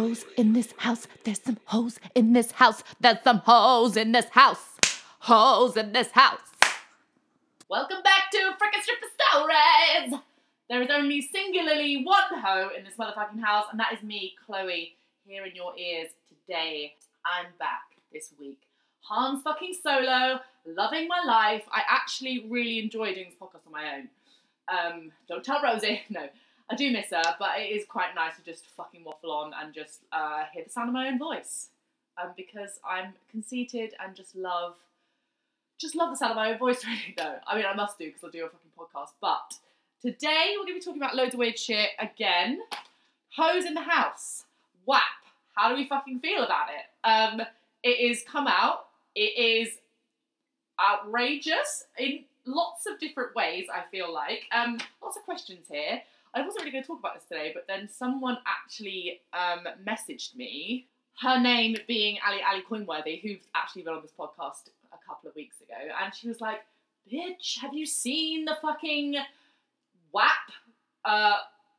hoes in this house. There's some hoes in this house. There's some hoes in this house. Hoes in this house. Welcome back to Frickin' Stripper Stories. There is only singularly one hoe in this motherfucking house, and that is me, Chloe, here in your ears today. I'm back this week. Hans fucking solo, loving my life. I actually really enjoy doing this podcast on my own. Um, don't tell Rosie. No, I do miss her, but it is quite nice to just fucking waffle on and just uh, hear the sound of my own voice. Um, because I'm conceited and just love, just love the sound of my own voice. Really, though. I mean, I must do because I'll do a fucking podcast. But today we're gonna be talking about loads of weird shit again. Hose in the house. WAP. How do we fucking feel about it? Um, it is come out. It is outrageous in lots of different ways, I feel like. Um, lots of questions here. I wasn't really going to talk about this today, but then someone actually um, messaged me, her name being Ali Ali Coinworthy, who's actually been on this podcast a couple of weeks ago, and she was like, Bitch, have you seen the fucking WAP? Uh,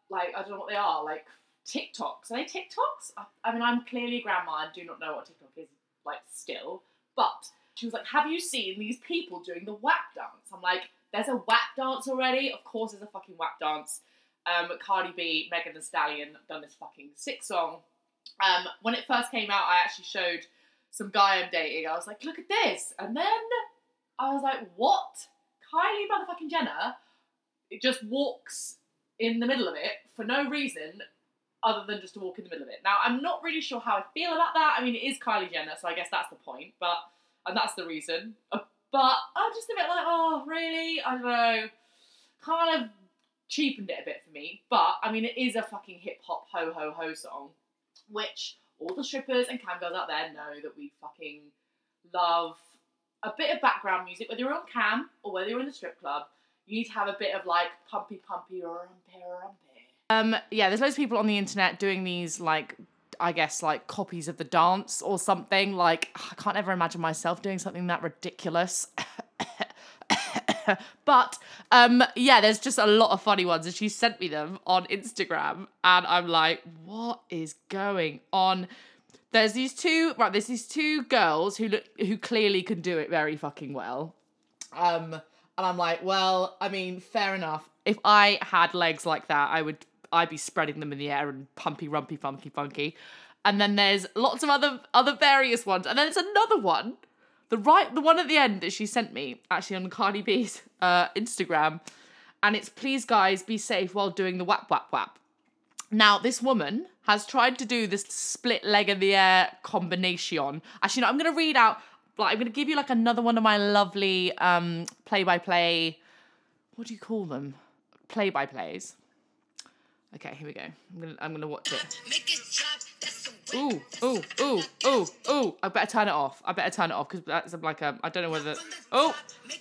like, I don't know what they are, like TikToks. Are they TikToks? I, I mean, I'm clearly a grandma and do not know what TikTok is, like, still, but she was like, Have you seen these people doing the WAP dance? I'm like, There's a WAP dance already? Of course, there's a fucking WAP dance. Um, Cardi B, Megan Thee Stallion done this fucking sick song. Um, when it first came out, I actually showed some guy I'm dating. I was like, Look at this. And then I was like, What? Kylie motherfucking Jenner it just walks in the middle of it for no reason other than just to walk in the middle of it. Now, I'm not really sure how I feel about that. I mean, it is Kylie Jenner, so I guess that's the point. But and that's the reason. Uh, But I'm just a bit like, oh, really? I don't know. Kind of cheapened it a bit for me. But I mean, it is a fucking hip hop ho ho ho song, which all the strippers and cam girls out there know that we fucking love. A bit of background music, whether you're on cam or whether you're in the strip club, you need to have a bit of like pumpy pumpy or rumpy rumpy. Um, yeah, there's loads of people on the internet doing these like I guess like copies of the dance or something. Like I can't ever imagine myself doing something that ridiculous. but um yeah, there's just a lot of funny ones and she sent me them on Instagram and I'm like, what is going on? There's these two right, there's these two girls who look who clearly can do it very fucking well. Um and I'm like, well, I mean, fair enough. If I had legs like that, I would I'd be spreading them in the air and pumpy rumpy funky funky. And then there's lots of other other various ones. And then there's another one. The right the one at the end that she sent me, actually on Cardi B's uh, Instagram. And it's please guys be safe while doing the whap whap whap. Now, this woman has tried to do this split leg in the air combination. Actually, no, I'm gonna read out like I'm gonna give you like another one of my lovely um play by play what do you call them? Play by plays. Okay, here we go. I'm gonna I'm gonna watch it. Ooh, ooh, ooh, ooh, ooh. I better turn it off. I better turn it off because that's like um, I don't know whether Oh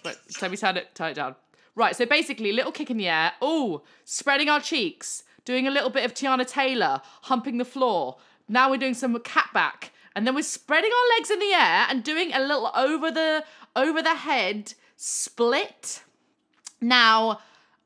but let me turn it turn it down. Right, so basically little kick in the air. Ooh, spreading our cheeks, doing a little bit of Teyana Taylor, humping the floor. Now we're doing some cat back. And then we're spreading our legs in the air and doing a little over the over the head split. Now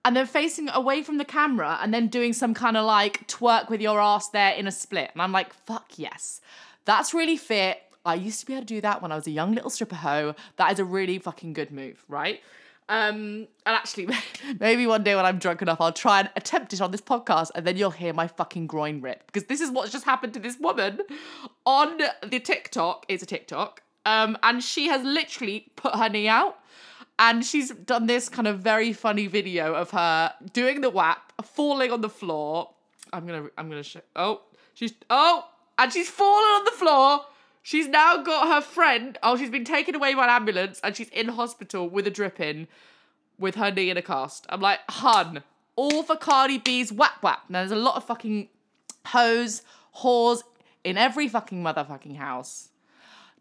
and then facing away from the camera and then doing some kind of like twerk with your ass there in a split. And I'm like, fuck yes. That's really fit. I used to be able to do that when I was a young little stripper hoe. That is a really fucking good move, right? Um, and actually, maybe one day when I'm drunk enough, I'll try and attempt it on this podcast, and then you'll hear my fucking groin rip because this is what's just happened to this woman on the TikTok. It's a TikTok, um, and she has literally put her knee out and she's done this kind of very funny video of her doing the WAP, falling on the floor. I'm gonna, I'm gonna show. Oh, she's oh, and she's fallen on the floor. She's now got her friend. Oh, she's been taken away by an ambulance, and she's in hospital with a drip in, with her knee in a cast. I'm like, hun, all for Cardi B's WAP WAP. Now there's a lot of fucking hoes, whores in every fucking motherfucking house.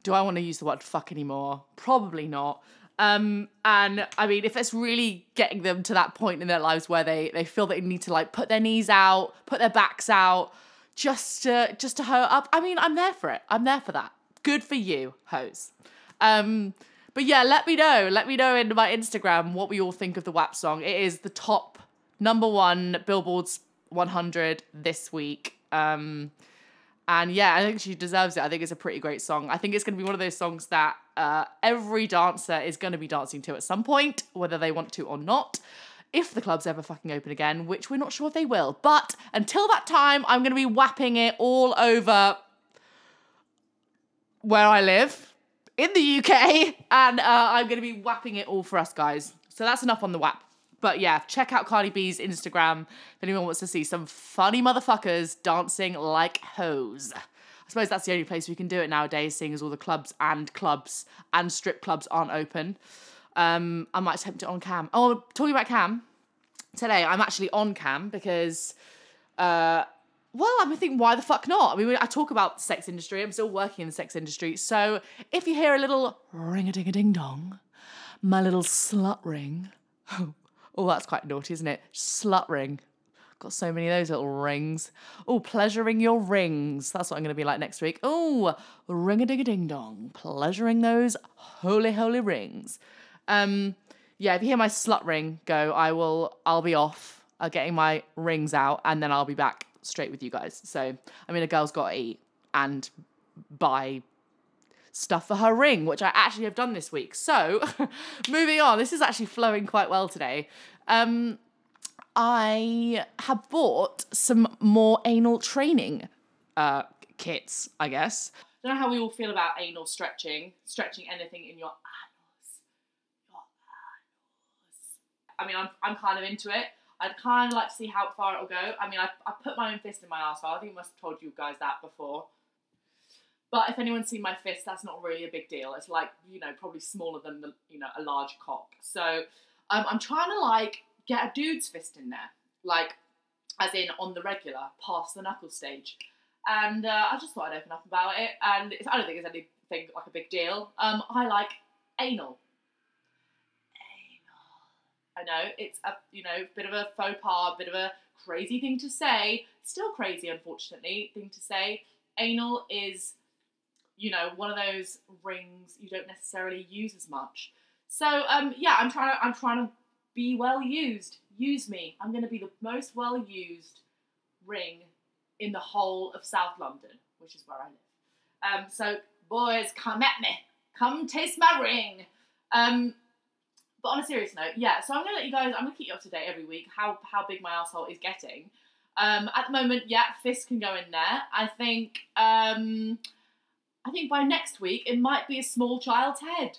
Do I want to use the word fuck anymore? Probably not. Um, and I mean, if it's really getting them to that point in their lives where they they feel they need to like put their knees out, put their backs out, just to just to hoe up. I mean, I'm there for it. I'm there for that. Good for you, hoes. Um, but yeah, let me know. Let me know in my Instagram what we all think of the WAP song. It is the top number one Billboard's 100 this week. Um, and yeah, I think she deserves it. I think it's a pretty great song. I think it's going to be one of those songs that uh, every dancer is going to be dancing to at some point, whether they want to or not. If the clubs ever fucking open again, which we're not sure if they will. But until that time, I'm going to be whapping it all over where I live in the UK, and uh, I'm going to be whapping it all for us guys. So that's enough on the whap. But yeah, check out Cardi B's Instagram if anyone wants to see some funny motherfuckers dancing like hoes. I suppose that's the only place we can do it nowadays, seeing as all the clubs and clubs and strip clubs aren't open. Um, I might attempt it on cam. Oh, talking about cam, today I'm actually on cam because, uh, well, I'm thinking, why the fuck not? I mean, I talk about the sex industry. I'm still working in the sex industry. So if you hear a little ring a ding a ding dong, my little slut ring. Oh, that's quite naughty, isn't it? Slut ring. Got so many of those little rings. Oh, pleasuring your rings. That's what I'm going to be like next week. Oh, ring a ding a ding dong. Pleasuring those holy, holy rings. Um, yeah, if you hear my slut ring go, I will, I'll be off uh, getting my rings out and then I'll be back straight with you guys. So, I mean, a girl's got to eat and buy stuff for her ring, which I actually have done this week. So, moving on, this is actually flowing quite well today. Um, I have bought some more anal training uh, kits, I guess. I don't know how we all feel about anal stretching, stretching anything in your anus. I mean, I'm, I'm kind of into it. I'd kind of like to see how far it'll go. I mean, I, I put my own fist in my asshole. I think I must have told you guys that before. But if anyone's seen my fist, that's not really a big deal. It's like, you know, probably smaller than the, you know, a large cock. So um, I'm trying to like get a dude's fist in there, like as in on the regular, past the knuckle stage. And uh, I just thought I'd open up about it. And I don't think it's anything like a big deal. Um, I like anal. Anal. I know it's a you know bit of a faux pas, bit of a crazy thing to say. Still crazy, unfortunately, thing to say. Anal is you know, one of those rings you don't necessarily use as much. So um, yeah, I'm trying to I'm trying to be well used. Use me. I'm going to be the most well used ring in the whole of South London, which is where I live. Um, so boys, come at me. Come taste my ring. Um, but on a serious note, yeah. So I'm gonna let you guys. I'm gonna keep you up to date every week. How how big my asshole is getting. Um, at the moment, yeah, fist can go in there. I think. Um, I think by next week it might be a small child's head.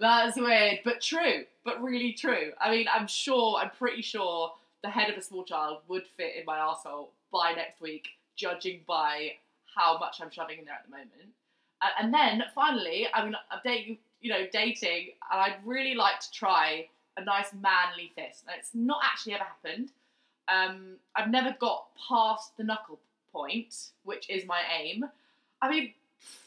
That's weird, but true, but really true. I mean, I'm sure, I'm pretty sure the head of a small child would fit in my asshole by next week, judging by how much I'm shoving in there at the moment. Uh, and then finally, I mean, I'm dating, you know, dating, and I'd really like to try a nice manly fist. And it's not actually ever happened. Um, I've never got past the knuckle point, which is my aim. I mean,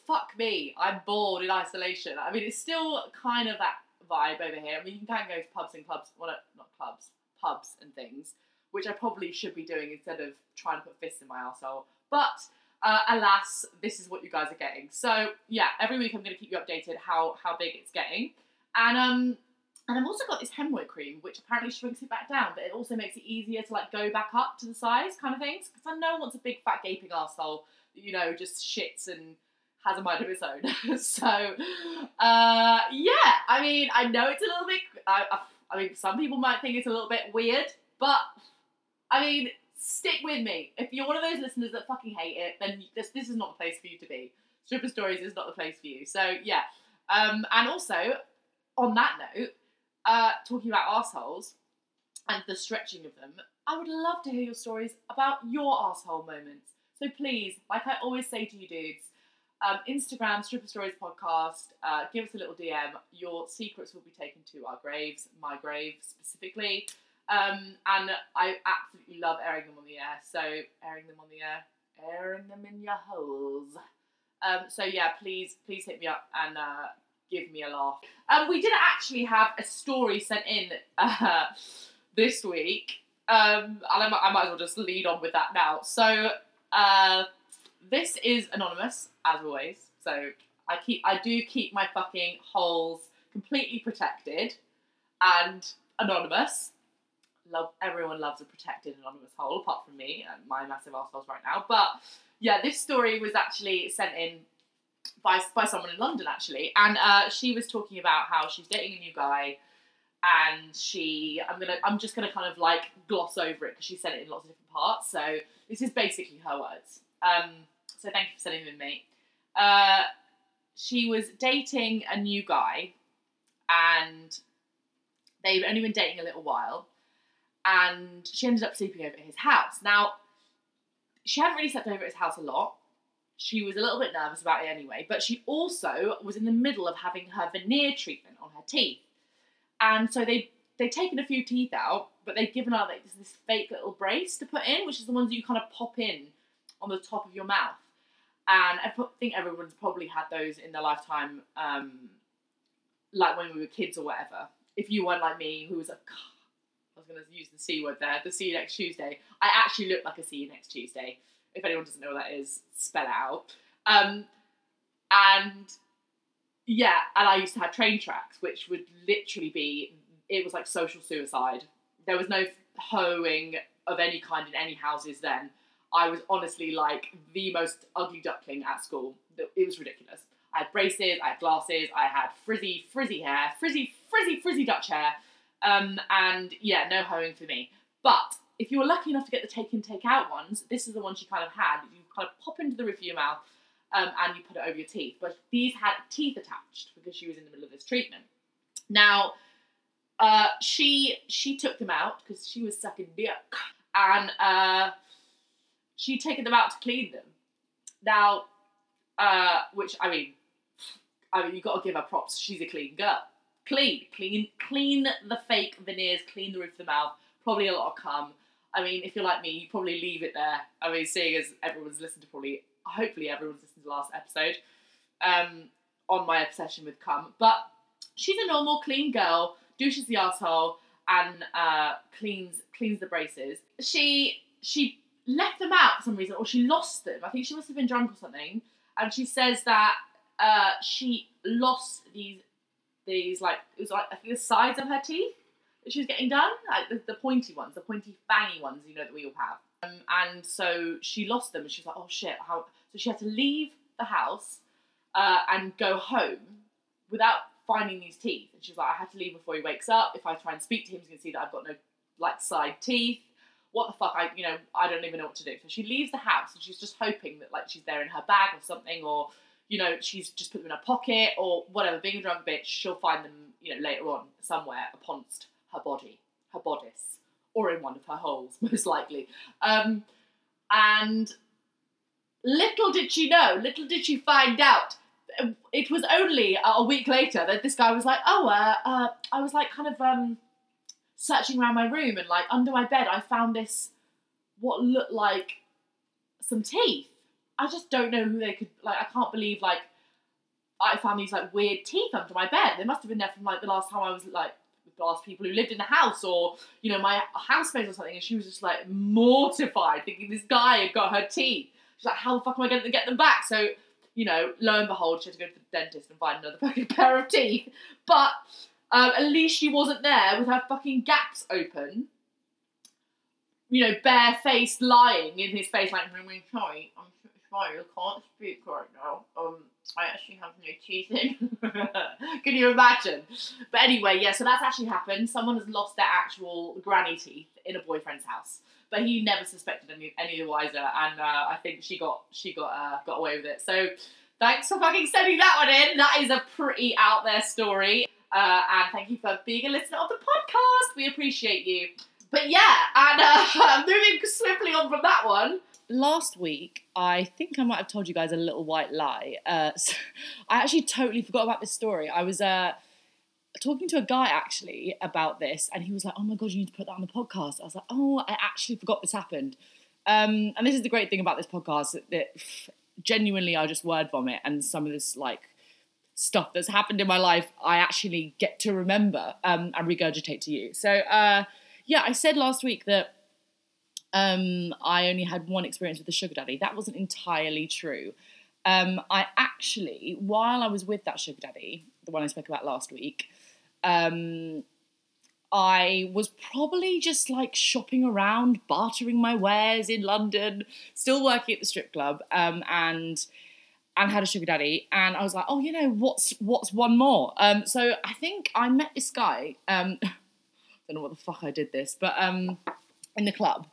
fuck me, I'm bored in isolation. I mean, it's still kind of that vibe over here. I mean, you can go to pubs and clubs, well, not clubs, pubs and things, which I probably should be doing instead of trying to put fists in my asshole. But uh, alas, this is what you guys are getting. So yeah, every week I'm going to keep you updated how how big it's getting, and um. And I've also got this hemorrhoid cream, which apparently shrinks it back down, but it also makes it easier to like go back up to the size kind of things. Because I know wants a big fat gaping asshole, you know, just shits and has a mind of its own. so, uh, yeah, I mean, I know it's a little bit. I, I, I mean, some people might think it's a little bit weird, but I mean, stick with me. If you're one of those listeners that fucking hate it, then this this is not the place for you to be. Stripper Stories is not the place for you. So yeah, um, and also on that note, uh, talking about assholes and the stretching of them, I would love to hear your stories about your asshole moments. So please, like I always say to you dudes, um, Instagram, Stripper Stories Podcast, uh, give us a little DM. Your secrets will be taken to our graves, my grave specifically. Um, and I absolutely love airing them on the air. So, airing them on the air, airing them in your holes. Um, so, yeah, please, please hit me up and uh, give me a laugh. Um, we didn't actually have a story sent in uh, this week. Um, and I might, I might as well just lead on with that now. So, uh, this is anonymous, as always. So I keep, I do keep my fucking holes completely protected. and anonymous. Love everyone loves a protected anonymous hole, apart from me and my massive assholes right now. But yeah, this story was actually sent in by by someone in London actually, and uh, she was talking about how she's dating a new guy, and she I'm gonna I'm just gonna kind of like gloss over it because she said it in lots of different parts. So this is basically her words. Um, so thank you for sending them, mate. Uh, she was dating a new guy, and they've only been dating a little while, and she ended up sleeping over at his house. Now, she hadn't really slept over at his house a lot. She was a little bit nervous about it anyway, but she also was in the middle of having her veneer treatment on her teeth. And so they they'd taken a few teeth out, but they've given her like this, this fake little brace to put in, which is the ones that you kind of pop in on the top of your mouth. And I think everyone's probably had those in their lifetime, um, like when we were kids or whatever. If you weren't like me, who was a I was going to use the C word there, the see you next Tuesday. I actually look like a see you next Tuesday. If anyone doesn't know what that is, spell it out. Um, and yeah, and I used to have train tracks, which would literally be, it was like social suicide. There was no hoeing of any kind in any houses then. I was honestly like the most ugly duckling at school. It was ridiculous. I had braces, I had glasses, I had frizzy, frizzy hair, frizzy, frizzy, frizzy Dutch hair. Um, and yeah, no hoeing for me. But if you were lucky enough to get the take in, take out ones, this is the ones you kind of had. You kind of pop into the roof of your mouth um, and you put it over your teeth. But these had teeth attached because she was in the middle of this treatment. Now, uh, she she took them out because she was sucking dick, and uh, she'd taken them out to clean them. Now, uh, which I mean, I mean, you got to give her props. She's a clean girl. Clean, clean, clean the fake veneers, clean the roof of the mouth. Probably a lot of cum. I mean, if you're like me, you probably leave it there. I mean, seeing as everyone's listened to probably, hopefully everyone's listened to the last episode um, on my obsession with cum. But she's a normal, clean girl, douches the asshole, and uh, cleans cleans the braces. She she left them out for some reason, or she lost them. I think she must have been drunk or something. And she says that uh, she lost these these like it was like I think the sides of her teeth she was getting done, like the, the pointy ones, the pointy fangy ones, you know that we all have. Um, and so she lost them, and she was like, "Oh shit!" How? So she had to leave the house uh, and go home without finding these teeth. And she's like, "I had to leave before he wakes up. If I try and speak to him, he's gonna see that I've got no like side teeth." What the fuck? I you know I don't even know what to do. So she leaves the house, and she's just hoping that like she's there in her bag or something, or you know, she's just put them in her pocket or whatever, being a drunk bitch, she'll find them, you know, later on somewhere uponst her body, her bodice, or in one of her holes, most likely. Um, and little did she know, little did she find out. It was only a week later that this guy was like, "Oh, uh, uh, I was like kind of um, searching around my room and like under my bed, I found this what looked like some teeth." I just don't know who they could like. I can't believe like I found these like weird teeth under my bed. They must have been there from like the last time I was like the people who lived in the house or you know my housemates or something. And she was just like mortified, thinking this guy had got her teeth. She's like, how the fuck am I going to get them back? So you know, lo and behold, she had to go to the dentist and find another fucking pair of teeth. But um, at least she wasn't there with her fucking gaps open. You know, barefaced lying in his face, like, I'm sorry, I'm sorry, I can't speak right now. Um, I actually have no teeth in. Can you imagine? But anyway, yeah, so that's actually happened. Someone has lost their actual granny teeth in a boyfriend's house. But he never suspected any any the wiser, and uh, I think she got she got uh, got away with it. So thanks for fucking sending that one in. That is a pretty out there story, uh, and thank you for being a listener of the podcast. We appreciate you. But yeah, and uh, moving swiftly on from that one last week, I think I might have told you guys a little white lie. Uh, so I actually totally forgot about this story. I was uh, talking to a guy actually about this, and he was like, "Oh my god, you need to put that on the podcast." I was like, "Oh, I actually forgot this happened." Um, and this is the great thing about this podcast that, that genuinely I just word vomit, and some of this like stuff that's happened in my life I actually get to remember um, and regurgitate to you. So uh, yeah, I said last week that um, I only had one experience with the sugar daddy. That wasn't entirely true. Um, I actually, while I was with that sugar daddy, the one I spoke about last week, um, I was probably just like shopping around, bartering my wares in London, still working at the strip club, um, and and had a sugar daddy. And I was like, oh, you know, what's what's one more? Um, so I think I met this guy. Um, don't know what the fuck I did this, but um, in the club,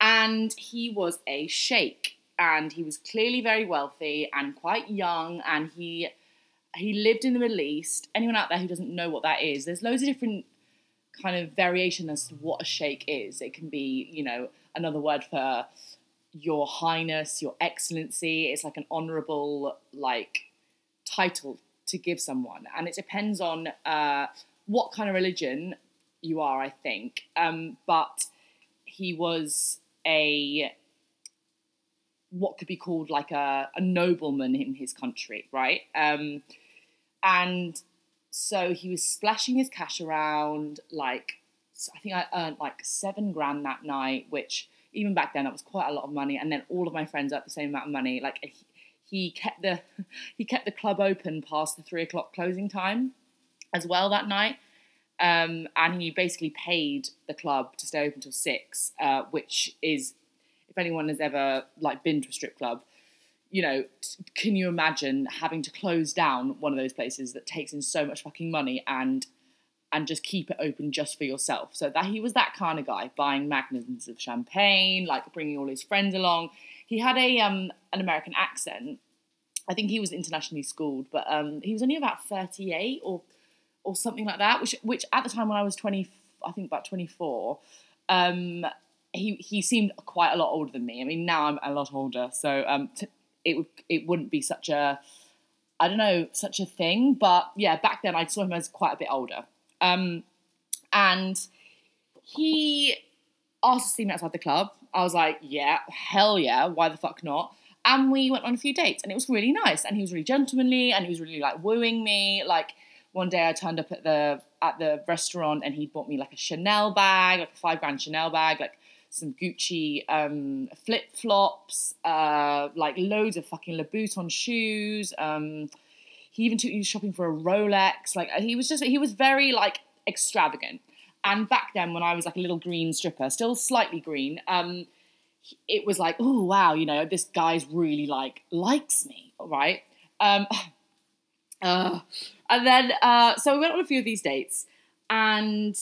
and he was a sheikh, and he was clearly very wealthy and quite young, and he he lived in the Middle East. Anyone out there who doesn't know what that is, there's loads of different kind of variation as to what a sheikh is. It can be, you know, another word for your highness, your excellency. It's like an honorable like title to give someone, and it depends on uh, what kind of religion you are, I think. Um, but he was a what could be called like a, a nobleman in his country, right? Um, and so he was splashing his cash around. Like I think I earned like seven grand that night, which even back then that was quite a lot of money. And then all of my friends had the same amount of money. Like he, he kept the he kept the club open past the three o'clock closing time as well that night. Um, and he basically paid the club to stay open till six, uh, which is, if anyone has ever like been to a strip club, you know, can you imagine having to close down one of those places that takes in so much fucking money and and just keep it open just for yourself? So that he was that kind of guy, buying magnums of champagne, like bringing all his friends along. He had a um an American accent. I think he was internationally schooled, but um he was only about thirty eight or or something like that. Which which at the time when I was twenty, I think about twenty four. Um, he he seemed quite a lot older than me. I mean, now I'm a lot older, so um, t- it would it wouldn't be such a I don't know such a thing. But yeah, back then I saw him as quite a bit older. Um, and he asked to see me outside the club. I was like, yeah, hell yeah, why the fuck not? And we went on a few dates, and it was really nice. And he was really gentlemanly, and he was really like wooing me. Like one day, I turned up at the at the restaurant, and he bought me like a Chanel bag, like a five grand Chanel bag, like some Gucci um, flip flops, uh, like loads of fucking Louboutin shoes. Um, he even took you shopping for a Rolex. Like he was just he was very like extravagant. And back then, when I was like a little green stripper, still slightly green, um, it was like, oh wow, you know, this guy's really like likes me, right? Um, uh, and then uh, so we went on a few of these dates, and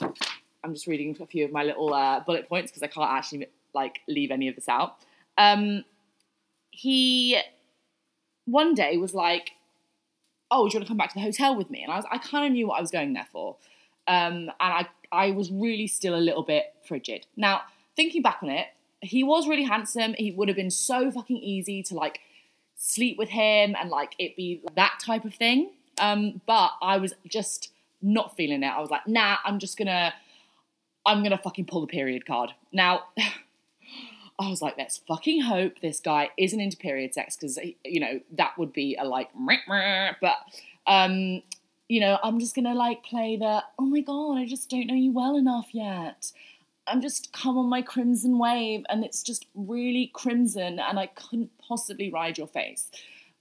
I'm just reading a few of my little uh, bullet points because I can't actually like leave any of this out. Um, he one day was like, "Oh, do you want to come back to the hotel with me?" And I was, I kind of knew what I was going there for, um, and I, I was really still a little bit frigid. Now, thinking back on it, he was really handsome. He would have been so fucking easy to like sleep with him and like it be that type of thing. Um, but I was just not feeling it. I was like, nah, I'm just gonna I'm gonna fucking pull the period card. Now, I was like, let's fucking hope this guy isn't into period sex because you know that would be a like, but um, you know, I'm just gonna like play the oh my god, I just don't know you well enough yet. I'm just come on my crimson wave and it's just really crimson and I couldn't possibly ride your face.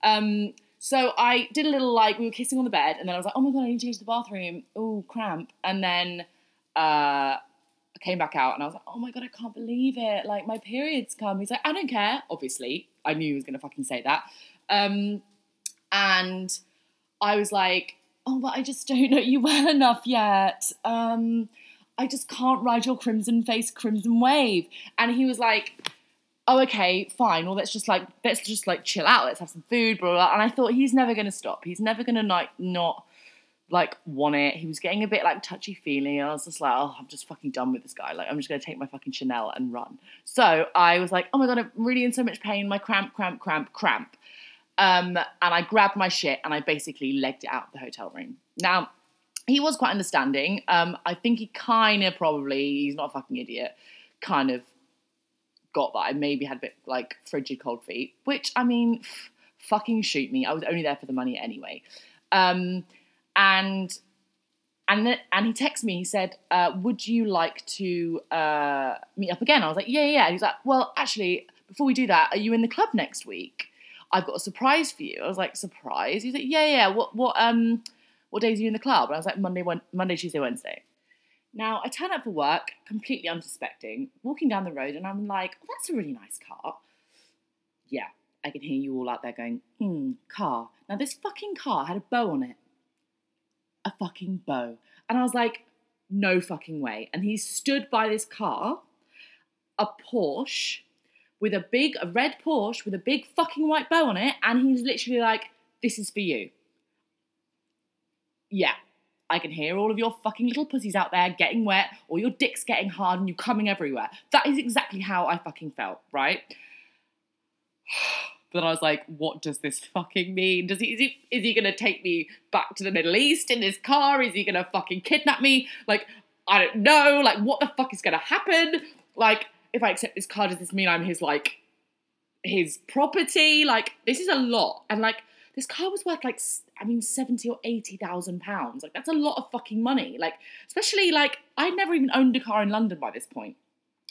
Um, so I did a little like we were kissing on the bed and then I was like, oh my god, I need to go to the bathroom. Oh cramp. And then uh, came back out and I was like, oh my god, I can't believe it. Like my period's come. He's like, I don't care. Obviously, I knew he was gonna fucking say that. Um, and I was like, oh, but I just don't know you well enough yet. Um, I just can't ride your crimson face, crimson wave. And he was like, oh, okay, fine. Well, let's just like let's just like chill out. Let's have some food, blah blah. And I thought he's never gonna stop. He's never gonna like not like want it. He was getting a bit like touchy feely. I was just like, oh, I'm just fucking done with this guy. Like, I'm just gonna take my fucking Chanel and run. So I was like, oh my god, I'm really in so much pain. My cramp, cramp, cramp, cramp. Um, and I grabbed my shit and I basically legged it out of the hotel room. Now, he was quite understanding. Um, I think he kind of probably, he's not a fucking idiot, kind of got that I maybe had a bit like frigid cold feet, which I mean, f- fucking shoot me. I was only there for the money anyway. Um, and and then, and he texted me. He said, uh, "Would you like to uh, meet up again?" I was like, "Yeah, yeah." And he's like, "Well, actually, before we do that, are you in the club next week? I've got a surprise for you." I was like, "Surprise?" He's like, "Yeah, yeah. What what um what days are you in the club?" And I was like, "Monday, one, Monday, Tuesday, Wednesday." Now I turn up for work, completely unsuspecting, walking down the road, and I'm like, oh, that's a really nice car. Yeah, I can hear you all out there going, hmm, car. Now this fucking car had a bow on it. A fucking bow. And I was like, no fucking way. And he stood by this car, a Porsche, with a big, a red Porsche with a big fucking white bow on it, and he's literally like, this is for you. Yeah, I can hear all of your fucking little pussies out there getting wet, or your dick's getting hard and you coming everywhere. That is exactly how I fucking felt, right? But I was like, what does this fucking mean? Does he is he is he gonna take me back to the Middle East in his car? Is he gonna fucking kidnap me? Like, I don't know. Like, what the fuck is gonna happen? Like, if I accept this car, does this mean I'm his like his property? Like, this is a lot. And like this car was worth like I mean seventy or eighty thousand pounds. Like that's a lot of fucking money. Like especially like I'd never even owned a car in London by this point.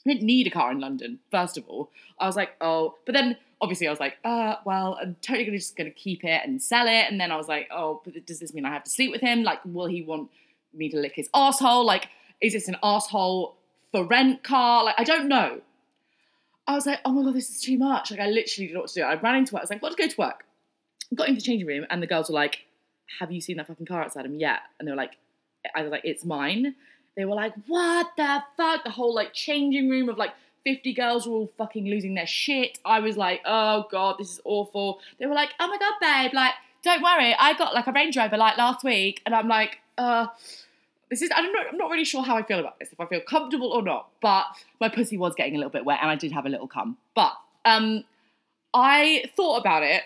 I didn't need a car in London. First of all, I was like, oh, but then obviously I was like, uh, well, I'm totally gonna just gonna keep it and sell it. And then I was like, oh, but does this mean I have to sleep with him? Like, will he want me to lick his asshole? Like, is this an asshole for rent car? Like, I don't know. I was like, oh my god, this is too much. Like, I literally didn't know what to do. I ran into work. I was like, got to go to work got into the changing room and the girls were like, Have you seen that fucking car outside him? yet? And they were like, I was like, It's mine. They were like, What the fuck? The whole like changing room of like 50 girls were all fucking losing their shit. I was like, Oh god, this is awful. They were like, Oh my god, babe, like, don't worry, I got like a Range Rover like last week. And I'm like, uh, this is I'm not, I'm not really sure how I feel about this, if I feel comfortable or not. But my pussy was getting a little bit wet and I did have a little cum. But um I thought about it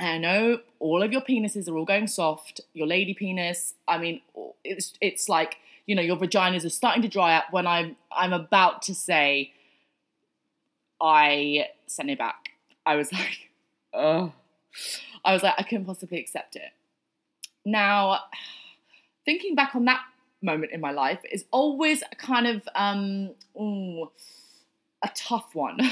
I know all of your penises are all going soft. Your lady penis, I mean, it's it's like you know your vaginas are starting to dry up when I'm I'm about to say I sent it back. I was like, oh, I was like I couldn't possibly accept it. Now, thinking back on that moment in my life is always a kind of um ooh, a tough one.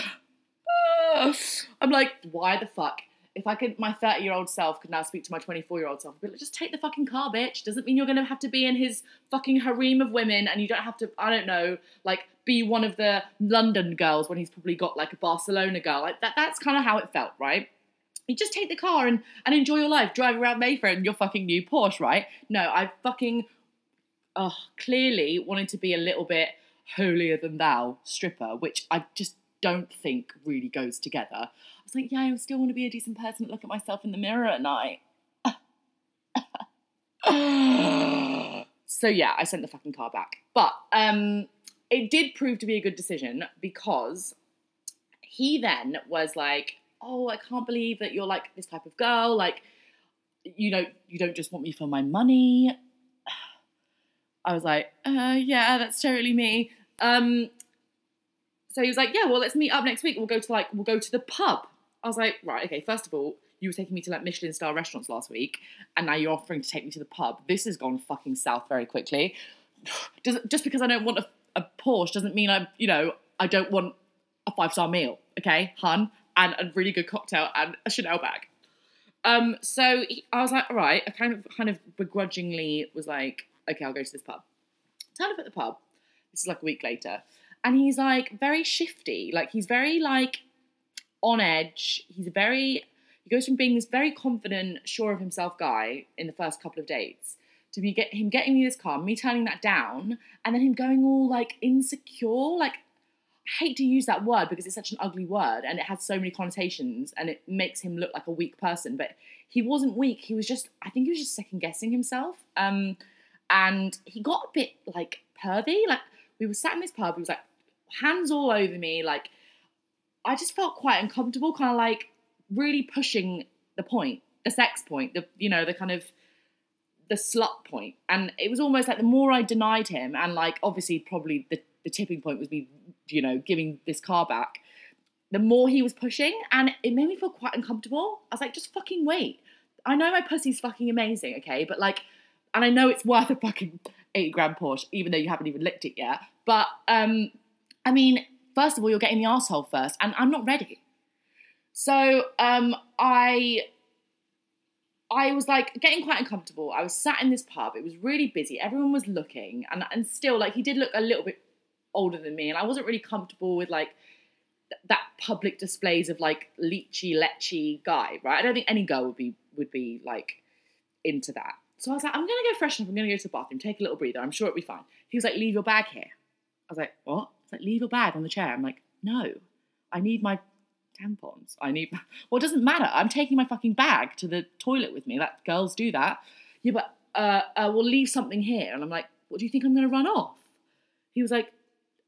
I'm like, why the fuck if I could, my 30 year old self could now speak to my 24 year old self, but just take the fucking car, bitch. Doesn't mean you're gonna have to be in his fucking harem of women and you don't have to, I don't know, like be one of the London girls when he's probably got like a Barcelona girl. Like that, that's kind of how it felt, right? You just take the car and, and enjoy your life, drive around Mayfair in your fucking new Porsche, right? No, I fucking, oh, clearly wanted to be a little bit holier than thou stripper, which I just don't think really goes together. I was like, yeah, I still want to be a decent person look at myself in the mirror at night. so yeah, I sent the fucking car back. But um, it did prove to be a good decision because he then was like, oh, I can't believe that you're like this type of girl. Like, you know, you don't just want me for my money. I was like, uh, yeah, that's totally me. Um, so he was like, yeah, well, let's meet up next week. We'll go to like, we'll go to the pub. I was like, right, okay. First of all, you were taking me to like Michelin star restaurants last week, and now you're offering to take me to the pub. This has gone fucking south very quickly. Does, just because I don't want a, a Porsche doesn't mean I'm, you know, I don't want a five star meal. Okay, hun, and a really good cocktail and a Chanel bag. Um, so he, I was like, all right. I kind of, kind of begrudgingly was like, okay, I'll go to this pub. Turn up at the pub. This is like a week later and he's like very shifty. Like he's very like on edge. He's a very he goes from being this very confident, sure of himself guy in the first couple of dates to be get him getting me this car, me turning that down, and then him going all like insecure. Like I hate to use that word because it's such an ugly word and it has so many connotations and it makes him look like a weak person. But he wasn't weak. He was just I think he was just second guessing himself. Um, and he got a bit like pervy. Like we were sat in this pub. He was like hands all over me. Like, I just felt quite uncomfortable, kind of like really pushing the point, the sex point, the, you know, the kind of the slut point. And it was almost like the more I denied him, and like obviously probably the, the tipping point was me, you know, giving this car back, the more he was pushing. And it made me feel quite uncomfortable. I was like, just fucking wait. I know my pussy's fucking amazing, okay? But like, and I know it's worth a fucking 80 grand Porsche, even though you haven't even licked it yet. But um, I mean, first of all, you're getting the asshole first, and I'm not ready. So um, I I was like getting quite uncomfortable. I was sat in this pub. It was really busy. Everyone was looking, and and still like he did look a little bit older than me, and I wasn't really comfortable with like th- that public displays of like leechy lechy guy, right? I don't think any girl would be would be like into that. So I was like, I'm gonna go freshen up. I'm gonna go to the bathroom, take a little breather. I'm sure it'll be fine. He was like, leave your bag here. I was like, what? He's like, leave your bag on the chair. I'm like, no, I need my tampons. I need. Well, it doesn't matter. I'm taking my fucking bag to the toilet with me. That girls do that. Yeah, but uh, uh, we'll leave something here. And I'm like, what do you think I'm gonna run off? He was like,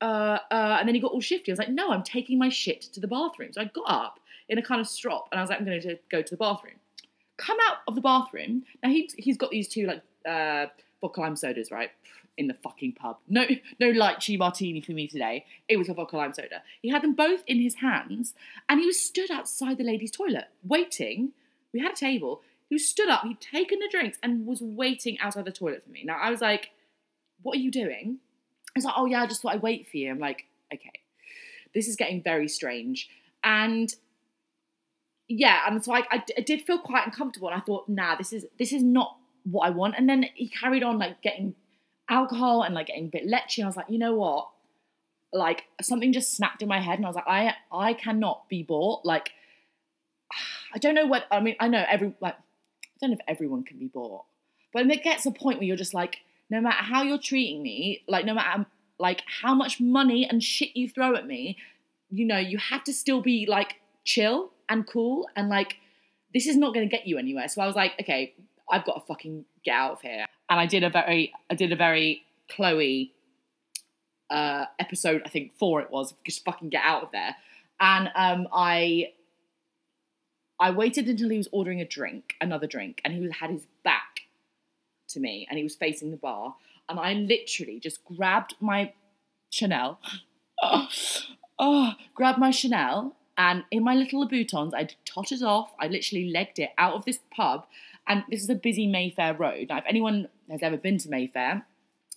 uh, uh, and then he got all shifty. I was like, no, I'm taking my shit to the bathroom. So I got up in a kind of strop, and I was like, I'm going to go to the bathroom. Come out of the bathroom. Now he he's got these two like uh, vodka lime sodas, right? In the fucking pub. No, no lychee martini for me today. It was a vodka lime soda. He had them both in his hands, and he was stood outside the ladies' toilet waiting. We had a table. He stood up. He'd taken the drinks and was waiting outside the toilet for me. Now I was like, "What are you doing?" He's like, oh yeah, I just thought I'd wait for you. I'm like, okay, this is getting very strange. And yeah, and so I, I, I did feel quite uncomfortable, and I thought, nah, this is this is not what I want. And then he carried on like getting alcohol and like getting a bit lechy. And I was like, you know what? Like something just snapped in my head, and I was like, I I cannot be bought. Like I don't know what I mean. I know every like I don't know if everyone can be bought, but it gets a point where you're just like, no matter how you're treating me, like no matter like how much money and shit you throw at me, you know, you have to still be like chill and cool and like this is not going to get you anywhere. So I was like, okay, I've got to fucking get out of here. And I did a very, I did a very Chloe uh, episode. I think four it was. Just fucking get out of there. And um, I, I waited until he was ordering a drink, another drink, and he had his back to me and he was facing the bar and I literally just grabbed my Chanel, oh, oh, grabbed my Chanel and in my little Louboutins I tottered off. I literally legged it out of this pub and this is a busy Mayfair road. Now if anyone has ever been to Mayfair,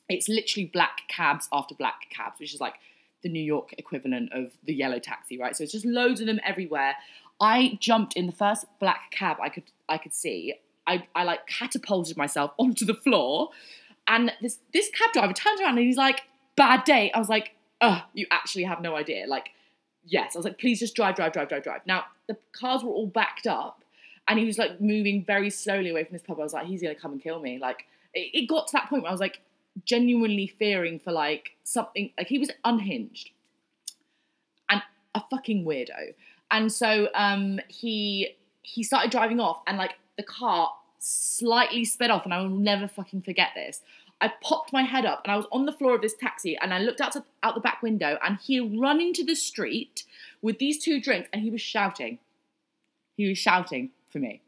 it's literally black cabs after black cabs, which is like the New York equivalent of the yellow taxi, right? So it's just loads of them everywhere. I jumped in the first black cab I could I could see. I, I like catapulted myself onto the floor. And this this cab driver turns around and he's like, bad day. I was like, oh, you actually have no idea. Like, yes. I was like, please just drive, drive, drive, drive, drive. Now, the cars were all backed up and he was like moving very slowly away from this pub. I was like, he's gonna come and kill me. Like, it, it got to that point where I was like genuinely fearing for like something like he was unhinged and a fucking weirdo. And so um he he started driving off and like the car slightly sped off, and I will never fucking forget this. I popped my head up and I was on the floor of this taxi and I looked out to, out the back window and he run into the street with these two drinks and he was shouting. He was shouting for me.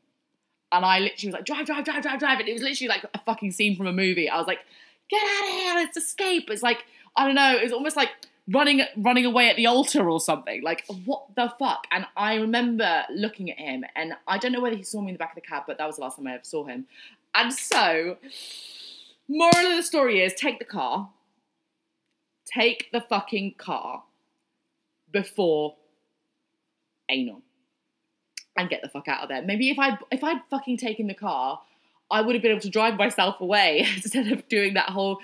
And I literally was like, drive, drive, drive, drive, drive. And it was literally like a fucking scene from a movie. I was like, get out of here, let's escape. It's like, I don't know, it was almost like running running away at the altar or something. Like what the fuck? And I remember looking at him, and I don't know whether he saw me in the back of the cab, but that was the last time I ever saw him. And so, moral of the story is: take the car, take the fucking car before anal, and get the fuck out of there. Maybe if I if I'd fucking taken the car. I would have been able to drive myself away instead of doing that whole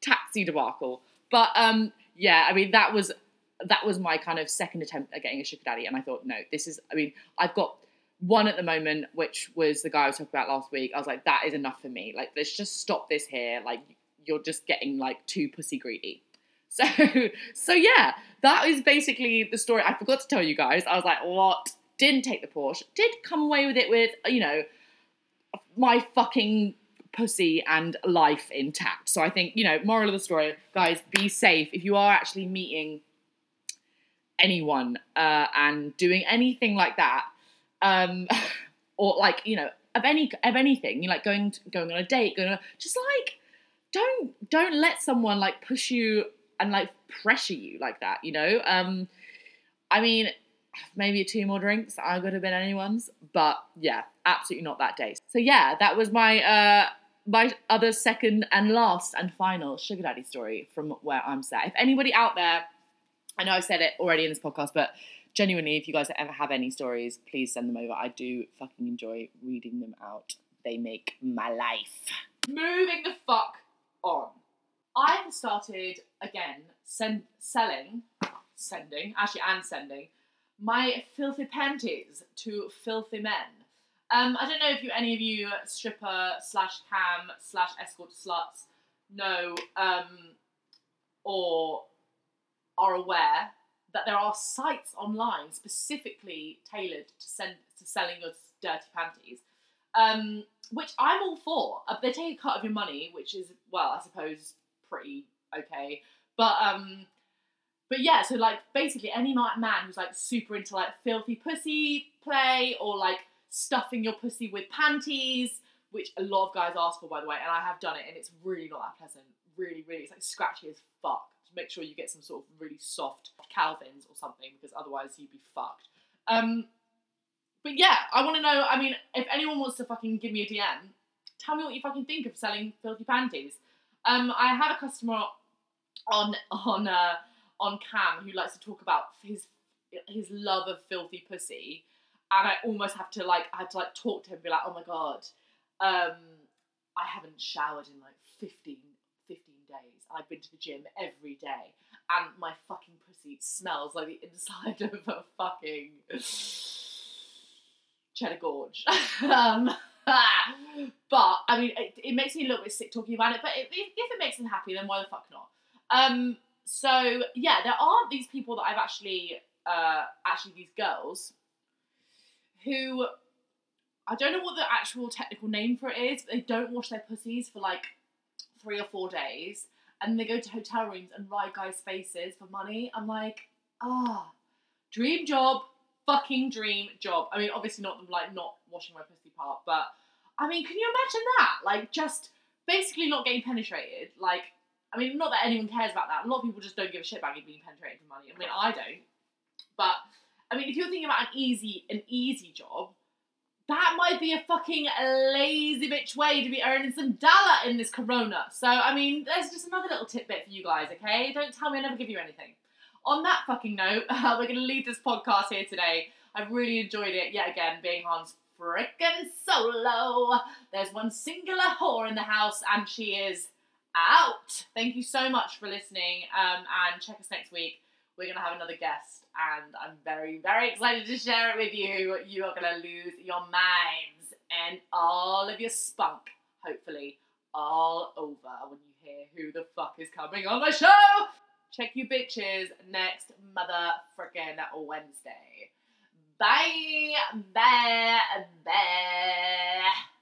taxi debacle. But um, yeah, I mean that was that was my kind of second attempt at getting a sugar daddy, and I thought, no, this is. I mean, I've got one at the moment, which was the guy I was talking about last week. I was like, that is enough for me. Like, let's just stop this here. Like, you're just getting like too pussy greedy. So, so yeah, that is basically the story. I forgot to tell you guys. I was like, what? Didn't take the Porsche. Did come away with it with, you know, my fucking pussy and life intact. So I think, you know, moral of the story, guys, be safe. If you are actually meeting anyone uh, and doing anything like that, um, or like, you know, of any of anything, you like going to, going on a date, going just like don't don't let someone like push you and like pressure you like that, you know? Um I mean, maybe two more drinks, I would have been anyone's, but yeah, absolutely not that day. So yeah, that was my uh my other second and last and final sugar daddy story from where I'm sat. If anybody out there, I know I've said it already in this podcast, but genuinely, if you guys ever have any stories, please send them over. I do fucking enjoy reading them out. they make my life. Moving the fuck on. I have started again send, selling, sending, actually, and sending my filthy panties to filthy men. Um, I don't know if you any of you stripper slash cam slash escort sluts know um, or are aware that there are sites online specifically tailored to send to selling your dirty panties, um, which I'm all for. Uh, they take a cut of your money, which is well, I suppose pretty okay, but um, but yeah, so like basically any ma- man who's like super into like filthy pussy play or like stuffing your pussy with panties, which a lot of guys ask for by the way, and I have done it and it's really not that pleasant. Really, really, it's like scratchy as fuck. Just make sure you get some sort of really soft Calvins or something because otherwise you'd be fucked. Um, but yeah, I want to know. I mean, if anyone wants to fucking give me a DM, tell me what you fucking think of selling filthy panties. Um, I have a customer on on uh, on cam who likes to talk about his his love of filthy pussy, and I almost have to like I had to like talk to him and be like, oh my god, um, I haven't showered in like 15, 15 days. I've been to the gym every day, and my fucking pussy smells like the inside of a fucking cheddar gorge. um, but I mean, it, it, makes me a little bit sick talking about it. But if, if it makes them happy, then why the fuck not? Um, so yeah, there are these people that I've actually, uh, actually these girls, who I don't know what the actual technical name for it is, but they don't wash their pussies for like three or four days, and they go to hotel rooms and ride guys' faces for money. I'm like, ah, dream job, fucking dream job. I mean, obviously not like not washing my pussy part, but I mean, can you imagine that? Like just basically not getting penetrated. Like, I mean, not that anyone cares about that. A lot of people just don't give a shit about you being penetrated for money. I mean, I don't. But I mean, if you're thinking about an easy, an easy job, that might be a fucking lazy bitch way to be earning some dollar in this corona. So, I mean, there's just another little tidbit for you guys, okay? Don't tell me I never give you anything. On that fucking note, we're going to leave this podcast here today. I've really enjoyed it yet again, being Hans frickin' solo. There's one singular whore in the house, and she is out. Thank you so much for listening, um, and check us next week. We're going to have another guest and I'm very, very excited to share it with you. You are going to lose your minds and all of your spunk, hopefully, all over when you hear who the fuck is coming on my show. Check you bitches next mother frickin' Wednesday. Bye, bye, bye.